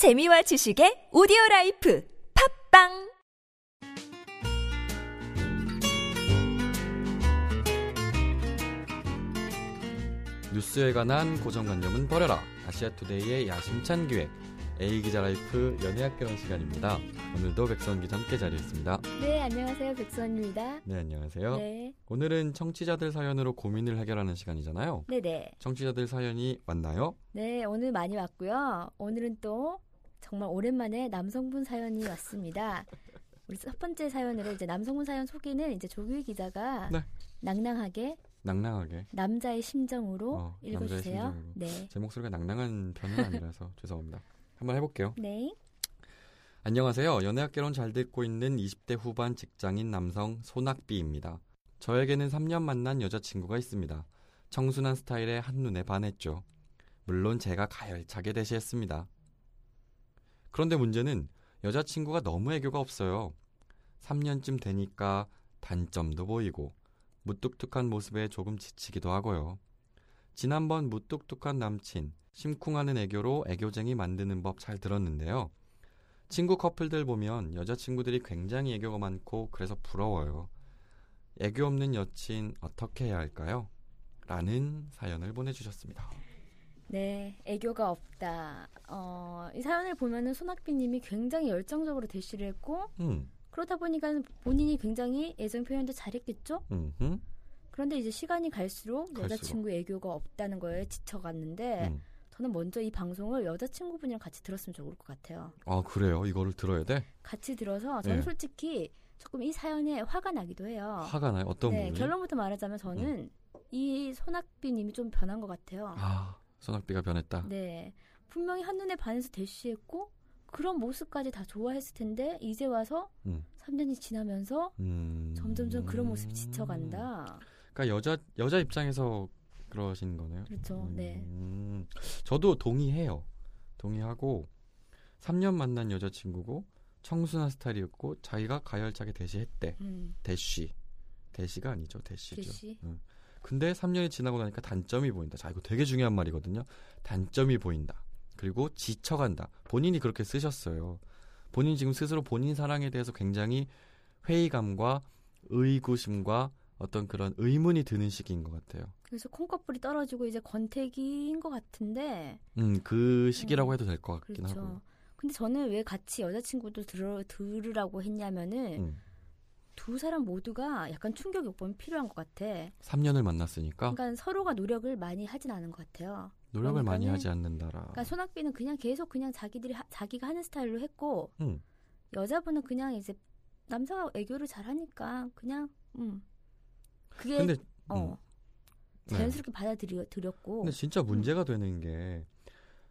재미와 지식의 오디오 라이프 팟빵 뉴스에 관한 고정관념은 버려라. 아시아투데이의 야심찬 기획. A 기자 라이프 연애학개론 시간입니다. 오늘도 백선 기자 함께 자리했습니다. 네, 안녕하세요. 백선입니다. 네, 안녕하세요. 네. 오늘은 청취자들 사연으로 고민을 해결하는 시간이잖아요. 네 네. 청취자들 사연이 왔나요? 네, 오늘 많이 왔고요. 오늘은 또 정말 오랜만에 남성분 사연이 왔습니다. 우리 첫 번째 사연으로 이제 남성분 사연 소개는 이제 조규희 기자가 네. 낭낭하게 낭낭하게. 남자의 심정으로 어, 남자의 읽어주세요. 심정으로. 네. 제 목소리가 낭낭한 편은 아니라서 죄송합니다. 한번 해볼게요. 네. 안녕하세요. 연애학 결혼 잘 듣고 있는 20대 후반 직장인 남성 소낙비입니다. 저에게는 3년 만난 여자친구가 있습니다. 청순한 스타일에 한눈에 반했죠. 물론 제가 가열차게 대시했습니다. 그런데 문제는 여자친구가 너무 애교가 없어요. 3년쯤 되니까 단점도 보이고 무뚝뚝한 모습에 조금 지치기도 하고요. 지난번 무뚝뚝한 남친, 심쿵하는 애교로 애교쟁이 만드는 법 잘 들었는데요. 친구 커플들 보면 여자친구들이 굉장히 애교가 많고 그래서 부러워요. 애교 없는 여친 어떻게 해야 할까요? 라는 사연을 보내주셨습니다. 네, 애교가 없다. 어, 이 사연을 보면은 손학비님이 굉장히 열정적으로 대시를 했고 음, 그러다 보니까 본인이 굉장히 애정 표현도 잘했겠죠? 음, 음, 그런데 이제 시간이 갈수록, 갈수록. 여자친구 애교가 없다는 거에 지쳐갔는데 음. 저는 먼저 이 방송을 여자친구분이랑 같이 들었으면 좋을 것 같아요. 아 그래요? 이거를 들어야 돼? 같이 들어서 저는 네. 솔직히 조금 이 사연에 화가 나기도 해요. 화가 나요? 어떤 네, 부분이? 결론부터 말하자면 저는 이 손학비님이 좀 변한 것 같아요. 아 소낙비가 변했다. 네, 분명히 한눈에 반해서 대시했고 그런 모습까지 다 좋아했을 텐데 이제 와서 음. 3년이 지나면서 음. 점점점 그런 모습이 지쳐간다. 그러니까 여자 여자 입장에서 그러신 거네요. 그렇죠. 네. 음, 저도 동의해요. 동의하고 3년 만난 여자친구고 청순한 스타일이었고 자기가 가열차게 대시했대. 음, 대시. 대시가 아니죠. 대시죠. 대시. 응. 근데 3년이 지나고 나니까 단점이 보인다. 자, 이거 되게 중요한 말이거든요. 단점이 보인다. 그리고 지쳐간다. 본인이 그렇게 쓰셨어요. 본인 지금 스스로 본인 사랑에 대해서 굉장히 회의감과 의구심과 어떤 그런 의문이 드는 시기인 것 같아요. 그래서 콩꺼풀이 떨어지고 이제 권태기인 것 같은데 음, 그 시기라고 음, 해도 될 것 같긴 그렇죠. 하고요. 근데 저는 왜 같이 여자친구도 들어, 들으라고 했냐면은 음, 두 사람 모두가 약간 충격 요법이 필요한 것 같아. 3년을 만났으니까 그러니까 서로가 노력을 많이 하진 않은 것 같아요. 노력을 많이 하지 않는다라. 그러니까 손학비는 그냥 계속 그냥 자기들이 하- 자기가 하는 스타일로 했고 음, 여자분은 그냥 이제 남자가 애교를 잘하니까 그냥 음 그게 근데 어 음, 네. 자연스럽게 받아들였고 근데 진짜 문제가 되는 게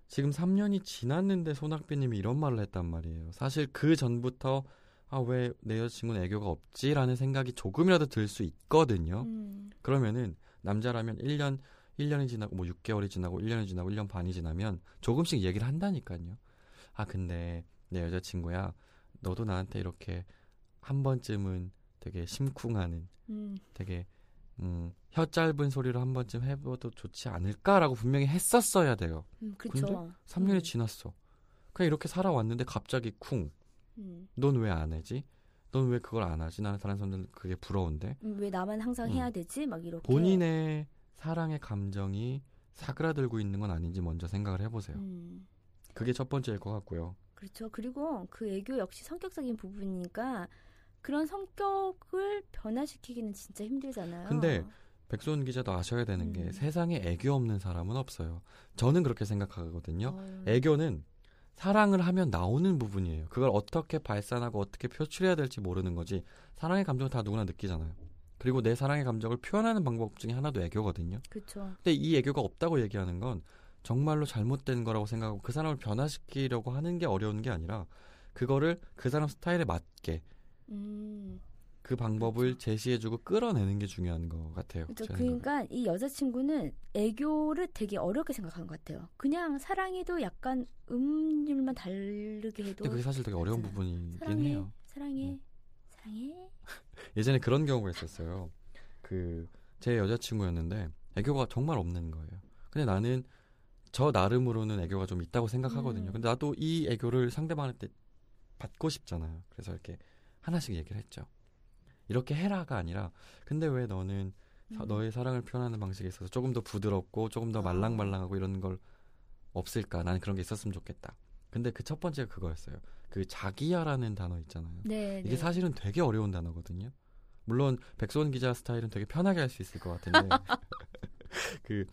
지금 3년이 지났는데 손학비님이 이런 말을 했단 말이에요. 사실 그 전부터 아 왜 내 여자친구는 애교가 없지 라는 생각이 조금이라도 들 수 있거든요. 음, 그러면은 남자라면 1년 1년이 지나고 뭐 6개월이 지나고 1년이 지나고 1년 반이 지나면 조금씩 얘기를 한다니까요. 아 근데 내 여자친구야 너도 나한테 이렇게 한 번쯤은 되게 심쿵하는 음, 되게 음, 혀 짧은 소리를 한 번쯤 해봐도 좋지 않을까라고 분명히 했었어야 돼요. 음 그렇죠. 3년이 음, 지났어. 그냥 이렇게 살아왔는데 갑자기 쿵. 음. 넌왜 안 하지? 넌 왜 그걸 안 하지? 나는 다른 사람들은 그게 부러운데. 음, 왜 나만 항상 음. 해야 되지? 막 이렇게 본인의 사랑의 감정이 사그라들고 있는 건 아닌지 먼저 생각을 해보세요. 음, 그게 첫 번째일 것 같고요. 그렇죠. 그리고 그 애교 역시 성격적인 부분이니까 그런 성격을 변화시키기는 진짜 힘들잖아요. 근데 백소은 기자도 아셔야 되는 게 음. 세상에 애교 없는 사람은 없어요. 저는 그렇게 생각하거든요. 어, 애교는 사랑을 하면 나오는 부분이에요. 그걸 어떻게 발산하고 어떻게 표출해야 될지 모르는 거지. 사랑의 감정을 다 누구나 느끼잖아요. 그리고 내 사랑의 감정을 표현하는 방법 중에 하나도 애교거든요. 그렇죠. 근데 이 애교가 없다고 얘기하는 건 정말로 잘못된 거라고 생각하고 그 사람을 변화시키려고 하는 게 어려운 게 아니라 그거를 그 사람 스타일에 맞게 음. 그 방법을 제시해주고 끌어내는 게 중요한 것 같아요. 그렇죠. 그러니까 이 여자친구는 애교를 되게 어렵게 생각하는 것 같아요. 그냥 사랑해도 약간 음률만 다르게 해도 근데 그게 사실 되게 어려운 맞아요. 부분이긴 사랑해, 해요. 사랑해, 음. 사랑해. 예전에 그런 경우가 있었어요. 그 제 여자친구였는데 애교가 정말 없는 거예요. 근데 나는 저 나름으로는 애교가 좀 있다고 생각하거든요. 음. 근데 나도 이 애교를 상대방한테 받고 싶잖아요. 그래서 이렇게 하나씩 얘기를 했죠. 이렇게 해라가 아니라 근데 왜 너는 사- 음. 너의 사랑을 표현하는 방식에 있어서 조금 더 부드럽고 조금 더 아. 말랑말랑하고 이런 걸 없을까? 나는 그런 게 있었으면 좋겠다. 근데 그 첫 번째가 그거였어요. 그 자기야라는 단어 있잖아요. 네, 이게 네. 사실은 되게 어려운 단어거든요. 물론 백소원 기자 스타일은 되게 편하게 할 수 있을 것 같은데 그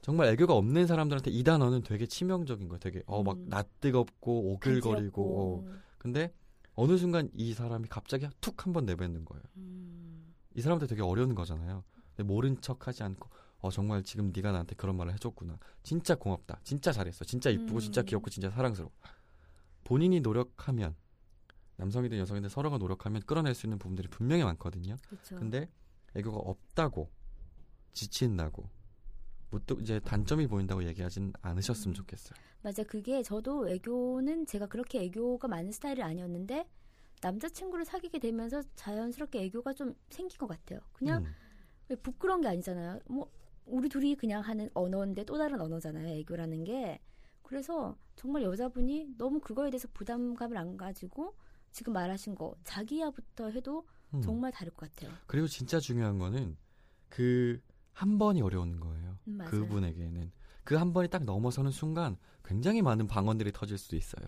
정말 애교가 없는 사람들한테 이 단어는 되게 치명적인 거예요. 되게 어막 음. 낯뜨겁고 오글거리고 어. 근데 어느 순간 이 사람이 갑자기 툭 한번 내뱉는 거예요. 음. 이 사람한테 되게 어려운 거잖아요. 근데 모른 척하지 않고 어 정말 지금 네가 나한테 그런 말을 해줬구나. 진짜 고맙다. 진짜 잘했어. 진짜 이쁘고 진짜 음. 귀엽고 진짜 사랑스러워. 본인이 노력하면 남성이든 여성이든 서로가 노력하면 끌어낼 수 있는 부분들이 분명히 많거든요. 그렇죠. 근데 애교가 없다고 지친다고 뭐또 이제 단점이 보인다고 얘기하진 않으셨으면 음. 좋겠어요. 맞아. 그게 저도 애교는 제가 그렇게 애교가 많은 스타일이 아니었는데 남자친구를 사귀게 되면서 자연스럽게 애교가 좀 생긴 것 같아요. 그냥 음. 왜 부끄러운 게 아니잖아요. 뭐 우리 둘이 그냥 하는 언어인데 또 다른 언어잖아요. 애교라는 게. 그래서 정말 여자분이 너무 그거에 대해서 부담감을 안 가지고 지금 말하신 거 자기야부터 해도 음. 정말 다를 것 같아요. 그리고 진짜 중요한 거는 그 한 번이 어려운 거예요. 음, 맞아요. 그분에게는 그 한 번이 딱 넘어서는 순간 굉장히 많은 방언들이 터질 수도 있어요.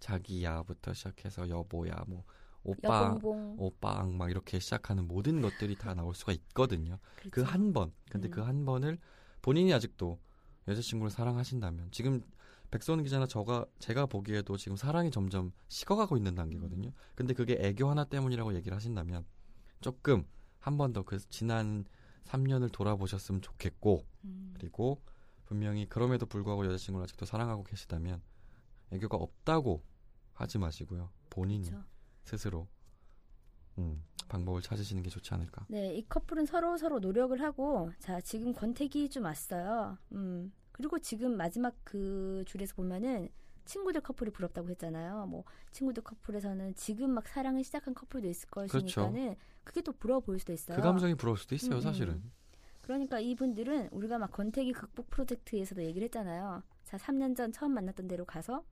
자기야부터 시작해서 여보야 뭐 오빠 여봉봉 오빵 막 이렇게 시작하는 모든 것들이 다 나올 수가 있거든요. 그 그렇죠. 한 번. 근데 음. 그한 번을 본인이 아직도 여자친구를 사랑하신다면 지금 백선 기자나 저가 제가 보기에도 지금 사랑이 점점 식어가고 있는 단계거든요. 근데 그게 애교 하나 때문이라고 얘기를 하신다면 조금 한 번 더 그 지난 3년을 돌아보셨으면 좋겠고 음. 그리고 분명히 그럼에도 불구하고 여자친구를 아직도 사랑하고 계시다면 애교가 없다고 하지 마시고요. 본인이 그렇죠. 스스로 음, 방법을 찾으시는 게 좋지 않을까. 네, 이 커플은 서로 서로 노력을 하고 자 지금 권태기 좀 왔어요. 음 그리고 지금 마지막 그 줄에서 보면은 친구들 커플이 부럽다고 했잖아요. 뭐 친구들 커플에서는 지금 막 사랑을 시작한 커플도 있을 것이니까는 그게또 부러워 보일 수도 있어요. 그 감성이 부러울 수도 있어요, 음, 음. 사실은. 그러니까 이분들은 우리가 막 권태기 극복 프로젝트에서도 얘기를 했잖아요. 자, 3년 전 처음 만났던 데로 가서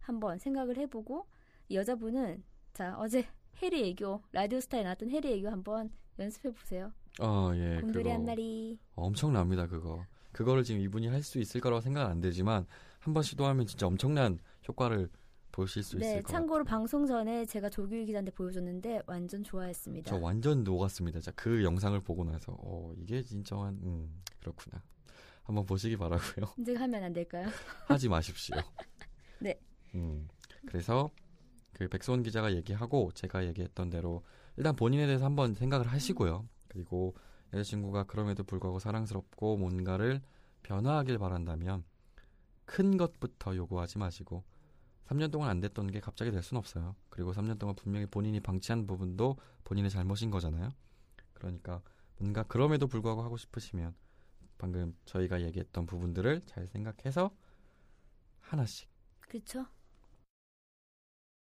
한번 생각을 해보고 이 여자분은 자 어제 해리 애교 라디오 스타에 나왔던 해리 애교 한번 연습해 보세요. 어, 예. 곰돌이 한 마리. 엄청납니다, 그거. 그거를 지금 이분이 할 수 있을 거라고 생각은 안 되지만 한 번 시도하면 진짜 엄청난 효과를 보실 수 네, 있을 것 같아요. 참고로 방송 전에 제가 조규희 기자한테 보여줬는데 완전 좋아했습니다. 저 완전 녹았습니다. 자, 그 영상을 보고 나서 어, 이게 진정한 음, 그렇구나. 한번 보시기 바라고요. 이제 하면 안 될까요? 하지 마십시오. 네. 음, 그래서 그 백소원 기자가 얘기하고 제가 얘기했던 대로 일단 본인에 대해서 한번 생각을 하시고요. 그리고 여자친구가 그럼에도 불구하고 사랑스럽고 뭔가를 변화하길 바란다면 큰 것부터 요구하지 마시고 3년 동안 안 됐던 게 갑자기 될 수는 없어요. 그리고 3년 동안 분명히 본인이 방치한 부분도 본인의 잘못인 거잖아요. 그러니까 뭔가 그럼에도 불구하고 하고 싶으시면 방금 저희가 얘기했던 부분들을 잘 생각해서 하나씩 그렇죠?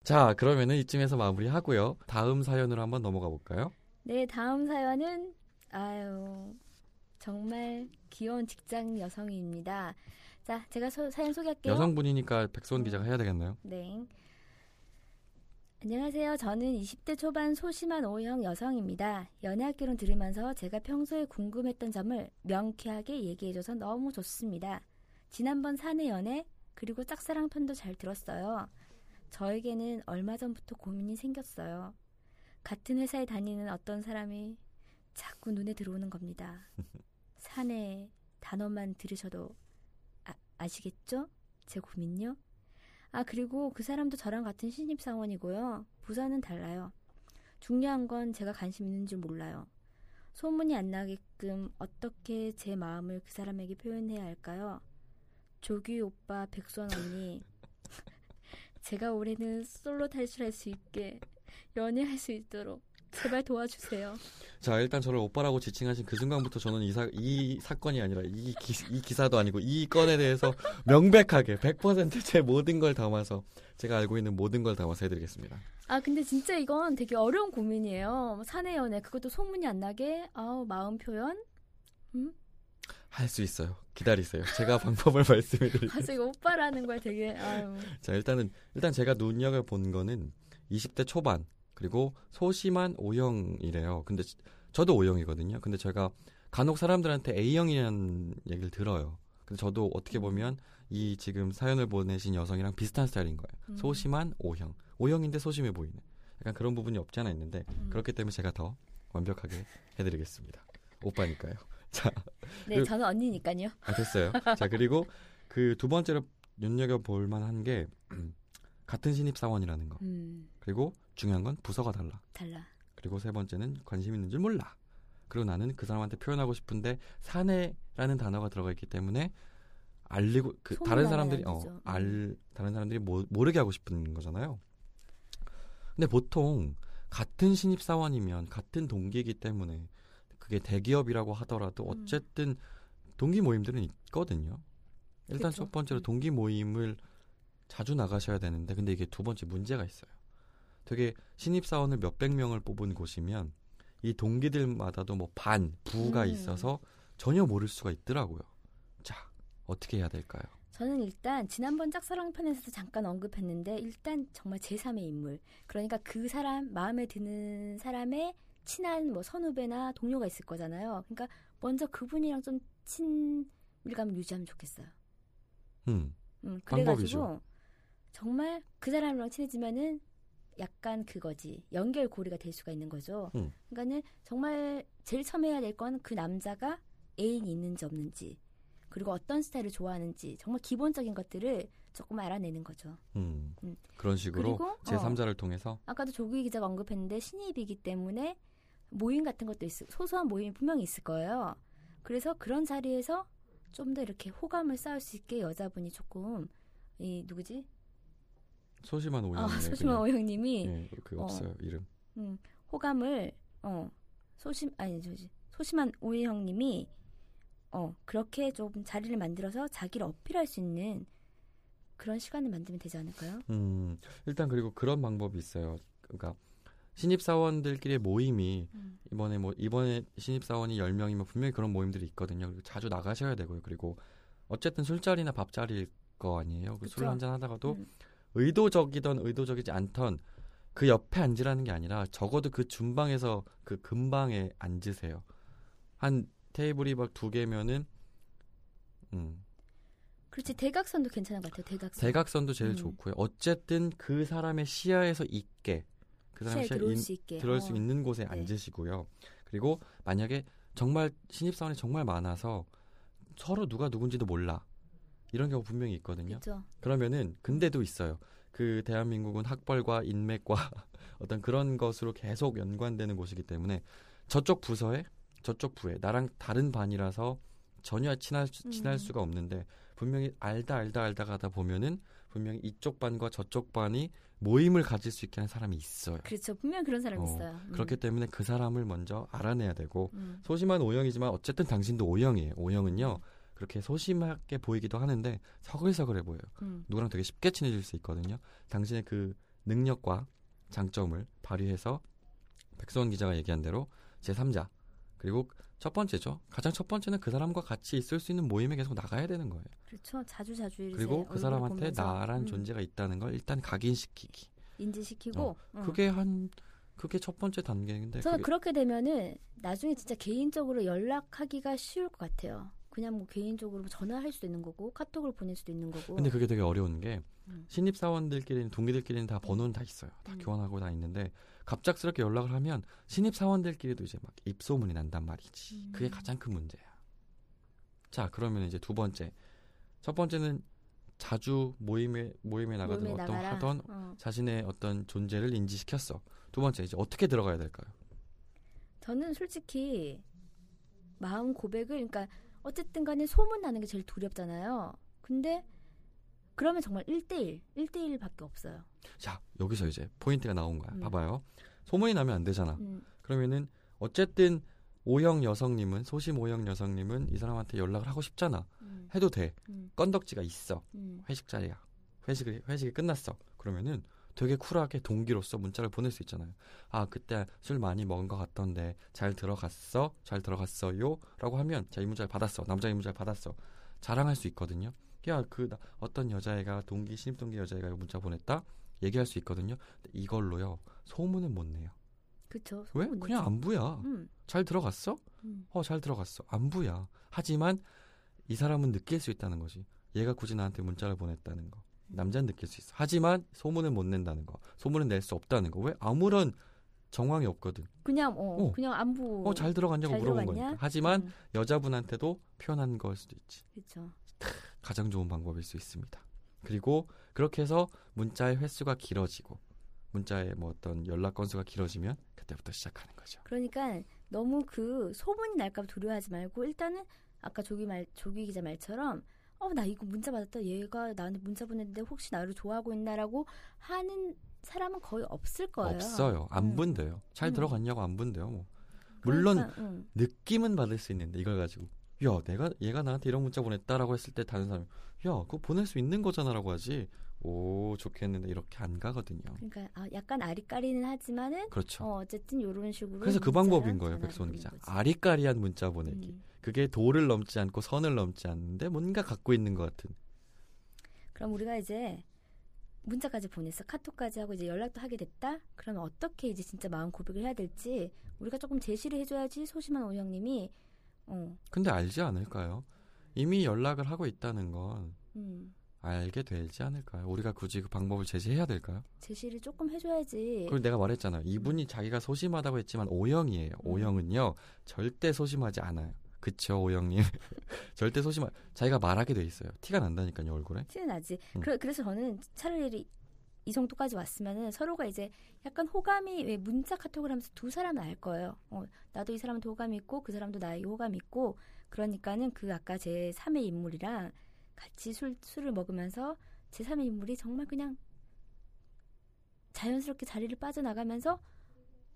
자, 그러면은 이쯤에서 마무리하고요. 다음 사연으로 한번 넘어가 볼까요? 네, 다음 사연은 아유 정말 귀여운 직장 여성입니다. 자, 제가 소- 사연 소개할게요. 여성분이니까 백소원 음. 기자가 해야 되겠나요? 네. 안녕하세요. 저는 20대 초반 소심한 O형 여성입니다. 연애학개론 들으면서 제가 평소에 궁금했던 점을 명쾌하게 얘기해줘서 너무 좋습니다. 지난번 사내 연애 그리고 짝사랑 편도 잘 들었어요. 저에게는 얼마 전부터 고민이 생겼어요. 같은 회사에 다니는 어떤 사람이 자꾸 눈에 들어오는 겁니다. 사내 단어만 들으셔도 아, 아시겠죠? 제 고민요? 아, 그리고 그 사람도 저랑 같은 신입사원이고요. 부서는 달라요. 중요한 건 제가 관심 있는 줄 몰라요. 소문이 안 나게끔 어떻게 제 마음을 그 사람에게 표현해야 할까요? 조규 오빠, 백선 언니. 제가 올해는 솔로 탈출할 수 있게 연애할 수 있도록 제발 도와주세요. 자, 일단 저를 오빠라고 지칭하신 그 순간부터 저는 이, 사, 이 사건이 아니라 이, 기, 이 기사도 아니고 이 건에 대해서 명백하게 100%제 모든 걸 담아서 제가 알고 있는 모든 걸 담아서 해드리겠습니다. 아 근데 진짜 이건 되게 어려운 고민이에요. 뭐 사내 연애 그것도 소문이 안 나게 아우 마음 표현. 음? 할수 있어요. 기다리세요. 제가 방법을 말씀해 드릴게요. 갑자기 오빠라는 거에 되게 아유. 자, 일단은 일단 제가 눈여겨 본 거는 20대 초반 그리고 소심한 O형이래요. 근데 지- 저도 O형이거든요. 근데 제가 간혹 사람들한테 A형이라는 얘기를 들어요. 근데 저도 어떻게 보면 이 지금 사연을 보내신 여성이랑 비슷한 스타일인 거예요. 음. 소심한 O형. O형인데 소심해 보이는. 약간 그런 부분이 없지 않아 있는데 음. 그렇기 때문에 제가 더 완벽하게 해드리겠습니다. 오빠니까요. 자, 네, 그- 저는 언니니까요. 아, 됐어요. 자, 그리고 그 두 번째로 눈여겨볼 만한 게 같은 신입사원이라는 거. 음, 그리고 중요한 건 부서가 달라. 달라. 그리고 세 번째는 관심 있는 줄 몰라. 그리고 나는 그 사람한테 표현하고 싶은데 사내라는 단어가 들어가 있기 때문에 알리고 그 다른 안 사람들이 어, 되죠. 음. 알 다른 사람들이 모, 모르게 하고 싶은 거잖아요. 근데 보통 같은 신입 사원이면 같은 동기이기 때문에 그게 대기업이라고 하더라도 음. 어쨌든 동기 모임들은 있거든요. 일단 그쵸. 첫 번째로 음. 동기 모임을 자주 나가셔야 되는데 근데 이게 두 번째 문제가 있어요. 되게 신입 사원을 몇백 명을 뽑은 곳이면 이 동기들마다도 뭐 반, 부가 음. 있어서 전혀 모를 수가 있더라고요. 자, 어떻게 해야 될까요? 저는 일단 지난번 짝사랑 편에서도 잠깐 언급했는데 일단 정말 제3의 인물. 그러니까 그 사람 마음에 드는 사람의 친한 뭐 선후배나 동료가 있을 거잖아요. 그러니까 먼저 그분이랑 좀 친밀감을 유지하면 좋겠어요. 음. 음, 방법이죠. 그래가지고 정말 그 사람이랑 친해지면은 약간 그거지 연결 고리가 될 수가 있는 거죠. 음. 그러니까는 정말 제일 처음 해야 될 건 그 남자가 애인이 있는지 없는지 그리고 어떤 스타일을 좋아하는지 정말 기본적인 것들을 조금 알아내는 거죠. 음. 음. 그런 식으로 제 어, 3자를 통해서 아까도 조규희 기자가 언급했는데 신입이기 때문에 모임 같은 것도 있, 소소한 모임이 분명히 있을 거예요. 그래서 그런 자리에서 좀 더 이렇게 호감을 쌓을 수 있게 여자분이 조금 이 누구지? 소심한 오형이네. 아, 소심한 오영님이 예, 그 어. 없어요 이름. 음, 호감을 어 소심 아니 저지 소심한 오해형님이 어 그렇게 좀 자리를 만들어서 자기를 어필할 수 있는 그런 시간을 만들면 되지 않을까요? 음, 일단 그리고 그런 방법이 있어요. 그러니까 신입 사원들끼리의 모임이 음. 이번에 뭐 이번에 신입 사원이 10명이면 분명히 그런 모임들이 있거든요. 그리고 자주 나가셔야 되고요. 그리고 어쨌든 술자리나 밥자리일 거 아니에요. 그 술. 한잔 하다가도 음. 의도적이던 의도적이지 않던 그 옆에 앉으라는 게 아니라 적어도 그 중방에서 그 근방에 앉으세요. 한 테이블이 막 두 개면은 음, 그렇지 대각선도 괜찮은 것 같아요. 대각선. 대각선도 제일 음. 좋고요. 어쨌든 그 사람의 시야에서 있게 그 사람의 시야에 시야에 들어올 인- 수 있게. 들어올 어. 수 있는 곳에 네. 앉으시고요. 그리고 만약에 정말 신입사원이 정말 많아서 서로 누가 누군지도 몰라. 이런 경우 분명히 있거든요. 그렇죠. 그러면은 근데도 있어요. 그 대한민국은 학벌과 인맥과 어떤 그런 것으로 계속 연관되는 곳이기 때문에 저쪽 부서에 저쪽 부에 나랑 다른 반이라서 전혀 친할 수- 친할 음. 수가 없는데 분명히 알다 알다 알다 가다 보면은 분명히 이쪽 반과 저쪽 반이 모임을 가질 수 있게 하는 사람이 있어요. 그렇죠. 분명 히 그런 사람 어, 있어요. 음. 그렇기 때문에 그 사람을 먼저 알아내야 되고 음. 소심한 O형이지만 어쨌든 당신도 O형이에요. O형은요 그렇게 소심하게 보이기도 하는데 서글서글해 보여요. 음. 누구랑 되게 쉽게 친해질 수 있거든요. 당신의 그 능력과 장점을 발휘해서 백수원 기자가 얘기한 대로 제 3자 그리고 첫 번째죠. 가장 첫 번째는 그 사람과 같이 있을 수 있는 모임에 계속 나가야 되는 거예요. 그렇죠. 자주 자주 그리고 그 사람한테 보면서, 나란 음, 존재가 있다는 걸 일단 각인시키기. 인지시키고 음. 그게 한 그게 첫 번째 단계인데 저는 그게 그렇게 되면은 나중에 진짜 개인적으로 연락하기가 쉬울 것 같아요. 그냥 뭐 개인적으로 전화할 수도 있는 거고 카톡을 보낼 수도 있는 거고. 근데 그게 되게 어려운 게 음. 신입 사원들끼리는 동기들끼리는 다 번호는 다 있어요. 다 음. 교환하고 다 있는데 갑작스럽게 연락을 하면 신입 사원들끼리도 이제 막 입소문이 난단 말이지. 음. 그게 가장 큰 문제야. 자, 그러면 이제 두 번째. 첫 번째는 자주 모임에 모임에 나가든 모임에 어떤 나가라. 하던 어. 자신의 어떤 존재를 인지시켰어. 두 번째 이제 어떻게 들어가야 될까요? 저는 솔직히 마음 고백을 그러니까 어쨌든 간에 소문 나는 게 제일 두렵잖아요. 근데 그러면 정말 1대1, 1대1밖에 없어요. 자, 여기서 이제 포인트가 나온 거야. 음. 봐봐요. 소문이 나면 안 되잖아. 음, 그러면은 어쨌든 O형 여성님은 소심 O형 여성님은 이 사람한테 연락을 하고 싶잖아. 음, 해도 돼. 음, 건덕지가 있어. 음. 회식 자리야. 회식이 회식이 끝났어. 그러면은 되게 쿨하게 동기로서 문자를 보낼 수 있잖아요. 아 그때 술 많이 먹은 것 같던데 잘 들어갔어? 잘 들어갔어요? 라고 하면 자 이 문자를 받았어. 남자 이 문자를 받았어. 자랑할 수 있거든요. 야 그 어떤 여자애가 동기 신입 동기 여자애가 문자 보냈다 얘기할 수 있거든요. 이걸로요 소문은 못 내요. 그쵸. 왜? 소문 그냥 내죠. 안부야. 음, 잘 들어갔어? 음. 어, 잘 들어갔어. 안부야. 하지만 이 사람은 느낄 수 있다는 거지. 얘가 굳이 나한테 문자를 보냈다는 거. 남자는 느낄 수 있어. 하지만 소문은 못 낸다는 거. 소문은 낼 수 없다는 거. 왜? 아무런 정황이 없거든. 그냥 어, 어. 그냥 안부. 어, 잘 들어갔냐고 잘 물어본 들어갔냐? 거니까. 하지만 음, 여자분한테도 표현한 걸 수도 있지. 그렇죠. 가장 좋은 방법일 수 있습니다. 그리고 그렇게 해서 문자의 횟수가 길어지고 문자의 뭐 어떤 연락 건수가 길어지면 그때부터 시작하는 거죠. 그러니까 너무 그 소문이 날까 봐 두려워하지 말고 일단은 아까 조기 말 조기 기자 말처럼 어 나 이거 문자 받았다 얘가 나한테 문자 보냈는데 혹시 나를 좋아하고 있나라고 하는 사람은 거의 없을 거예요. 없어요. 안 음. 본대요. 잘 음. 들어갔냐고 안 본대요. 뭐. 물론 그러니까, 응. 느낌은 받을 수 있는데 이걸 가지고 야 내가 얘가 나한테 이런 문자 보냈다라고 했을 때 다른 사람이 야 그거 보낼 수 있는 거잖아라고 하지 오 좋겠는데 이렇게 안 가거든요. 그러니까 아, 약간 아리까리는 하지만은 그렇죠. 어, 어쨌든 이런 식으로 그래서 그 방법인 거예요, 백소원 기자. 아리까리한 문자 보내기. 음. 그게 도를 넘지 않고 선을 넘지 않는데 뭔가 갖고 있는 것 같은. 그럼 우리가 이제 문자까지 보냈어. 카톡까지 하고 이제 연락도 하게 됐다. 그러면 어떻게 이제 진짜 마음 고백을 해야 될지 우리가 조금 제시를 해줘야지 소심한 오형님이 어, 근데 알지 않을까요? 이미 연락을 하고 있다는 건 음, 알게 되지 않을까요? 우리가 굳이 그 방법을 제시해야 될까요? 제시를 조금 해줘야지. 그걸 내가 말했잖아요. 이분이 자기가 소심하다고 했지만 O형이에요. 음. O형은요 절대 소심하지 않아요. 그쵸 O형님 절대 소심 하 자기가 말하게 돼 있어요. 티가 난다니까요 얼굴에. 티는 나지. 음. 그래, 그래서 저는 차라리 이 정도까지 왔으면은 서로가 이제 약간 호감이 왜 문자 카톡을 하면서 두 사람은 알 거예요. 어, 나도 이 사람한테 호감이 있고 그 사람도 나에게 호감이 있고 그러니까는 그 아까 제 3의 인물이랑 같이 술, 술을 먹으면서 제 3의 인물이 정말 그냥 자연스럽게 자리를 빠져나가면서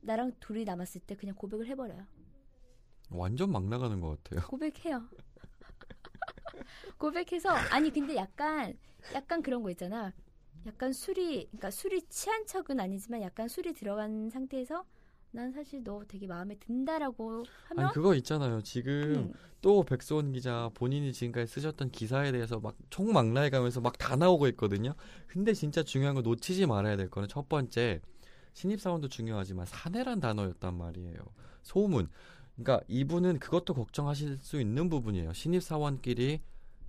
나랑 둘이 남았을 때 그냥 고백을 해버려요. 완전 막 나가는 것 같아요. 고백해요. 고백해서 아니 근데 약간 약간 그런 거 있잖아. 약간 술이 그러니까 술이 취한 척은 아니지만 약간 술이 들어간 상태에서 난 사실 너 되게 마음에 든다라고 하면 아니 그거 있잖아요. 지금 음, 또 백소원 기자 본인이 지금까지 쓰셨던 기사에 대해서 막 총망라해 가면서 막 다 나오고 있거든요. 근데 진짜 중요한 거 놓치지 말아야 될 거는 첫 번째 신입사원도 중요하지만 사내란 단어였단 말이에요. 소문. 그러니까 이분은 그것도 걱정하실 수 있는 부분이에요. 신입사원끼리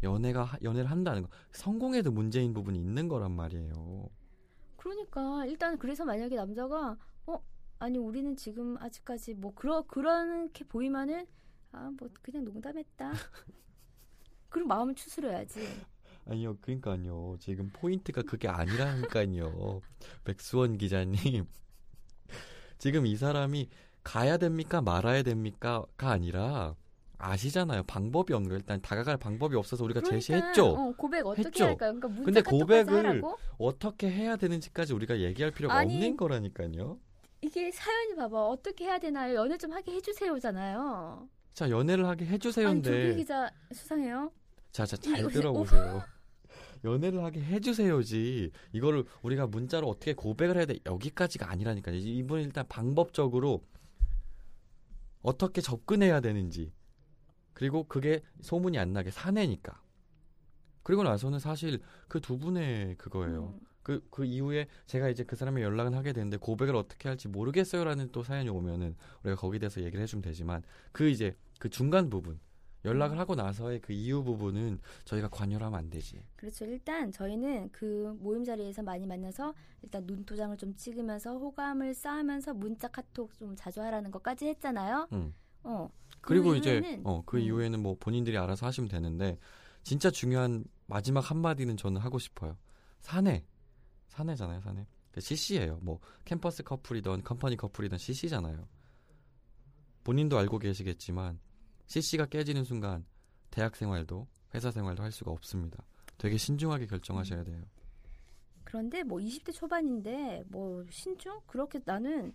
연애가 하- 연애를 한다는 거 성공에도 문제인 부분이 있는 거란 말이에요. 그러니까 일단 그래서 만약에 남자가 어 아니 우리는 지금 아직까지 뭐 그러 그렇게 보이면은 아 뭐 그냥 농담했다. 그리고 마음을 추스려야지. 아니요, 그러니까요. 지금 포인트가 그게 아니라니까요. 백수원 기자님. 지금 이 사람이 가야 됩니까 말아야 됩니까가 아니라 아시잖아요. 방법이 없는 거 일단 다가갈 방법이 없어서 우리가 그러니까, 제시했죠. 어, 고백 어떻게 했죠. 할까요? 그러니까 근데 고백을? 어떻게 해야 되는지까지 우리가 얘기할 필요가 아니, 없는 거라니까요. 이게 사연이 봐봐 어떻게 해야 되나요? 연애 좀 하게 해주세요잖아요. 자, 연애를 하게 아니 조기 해주세요인데. 기자 수상해요. 자, 자, 이- 잘 오- 들어보세요. 연애를 하게 해주세요지. 이거를 우리가 문자로 어떻게 고백을 해야 돼. 여기까지가 아니라니까요. 이분은 일단 방법적으로 어떻게 접근해야 되는지. 그리고 그게 소문이 안 나게 사내니까. 그리고 나서는 사실 그 두 분의 그거예요. 음. 그, 그 이후에 제가 이제 그 사람의 연락을 하게 되는데 고백을 어떻게 할지 모르겠어요라는 또 사연이 오면은 우리가 거기에 대해서 얘기를 해주면 되지만 그 이제 그 중간 부분 연락을 음. 하고 나서의 그 이후 부분은 저희가 관여를 하면 안 되지. 그렇죠. 일단 저희는 그 모임 자리에서 많이 만나서 일단 눈도장을 좀 찍으면서 호감을 쌓으면서 문자 카톡 좀 자주 하라는 것까지 했잖아요. 응. 어. 그리고 그 이제 이후에는- 어그 음. 이후에는 뭐 본인들이 알아서 하시면 되는데 진짜 중요한 마지막 한 마디는 저는 하고 싶어요. 사내 사내잖아요, 사내. 그 CC예요. 뭐 캠퍼스 커플이든 컴퍼니 커플이든 CC잖아요. 본인도 알고 계시겠지만 CC가 깨지는 순간 대학 생활도 회사 생활도 할 수가 없습니다. 되게 신중하게 결정하셔야 음. 돼요. 그런데 뭐 20대 초반인데 뭐 신중 그렇게 나는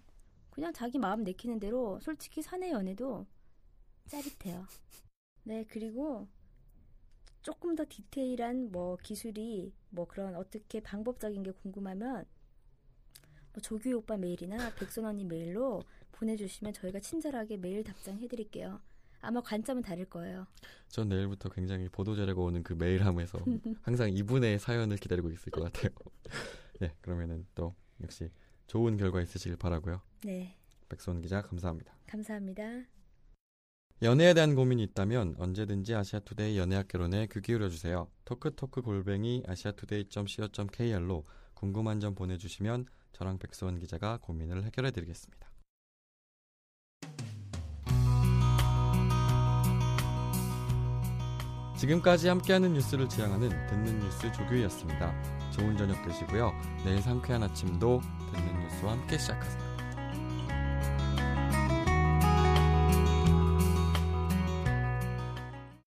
그냥 자기 마음 내키는 대로 솔직히 사내 연애도 짜릿해요. 네 그리고 조금 더 디테일한 뭐 기술이 뭐 그런 어떻게 방법적인 게 궁금하면 뭐 조규 오빠 메일이나 백선 언니 메일로 보내주시면 저희가 친절하게 메일 답장해드릴게요. 아마 관점은 다를 거예요. 전 내일부터 굉장히 보도 자료가 오는 그 메일함에서 항상 이분의 사연을 기다리고 있을 것 같아요. 네, 그러면은 또 역시 좋은 결과 있으시길 바라고요. 네, 백선 기자 감사합니다. 감사합니다. 연애에 대한 고민이 있다면 언제든지 아시아투데이 연애학 개론에 귀 기울여 주세요. 토크토크 골뱅이 아시아투데이.co.kr로 궁금한 점 보내주시면 저랑 백수원 기자가 고민을 해결해 드리겠습니다. 지금까지 함께하는 뉴스를 지향하는 듣는 뉴스 조규희였습니다. 좋은 저녁 되시고요. 내일 상쾌한 아침도 듣는 뉴스와 함께 시작하세요.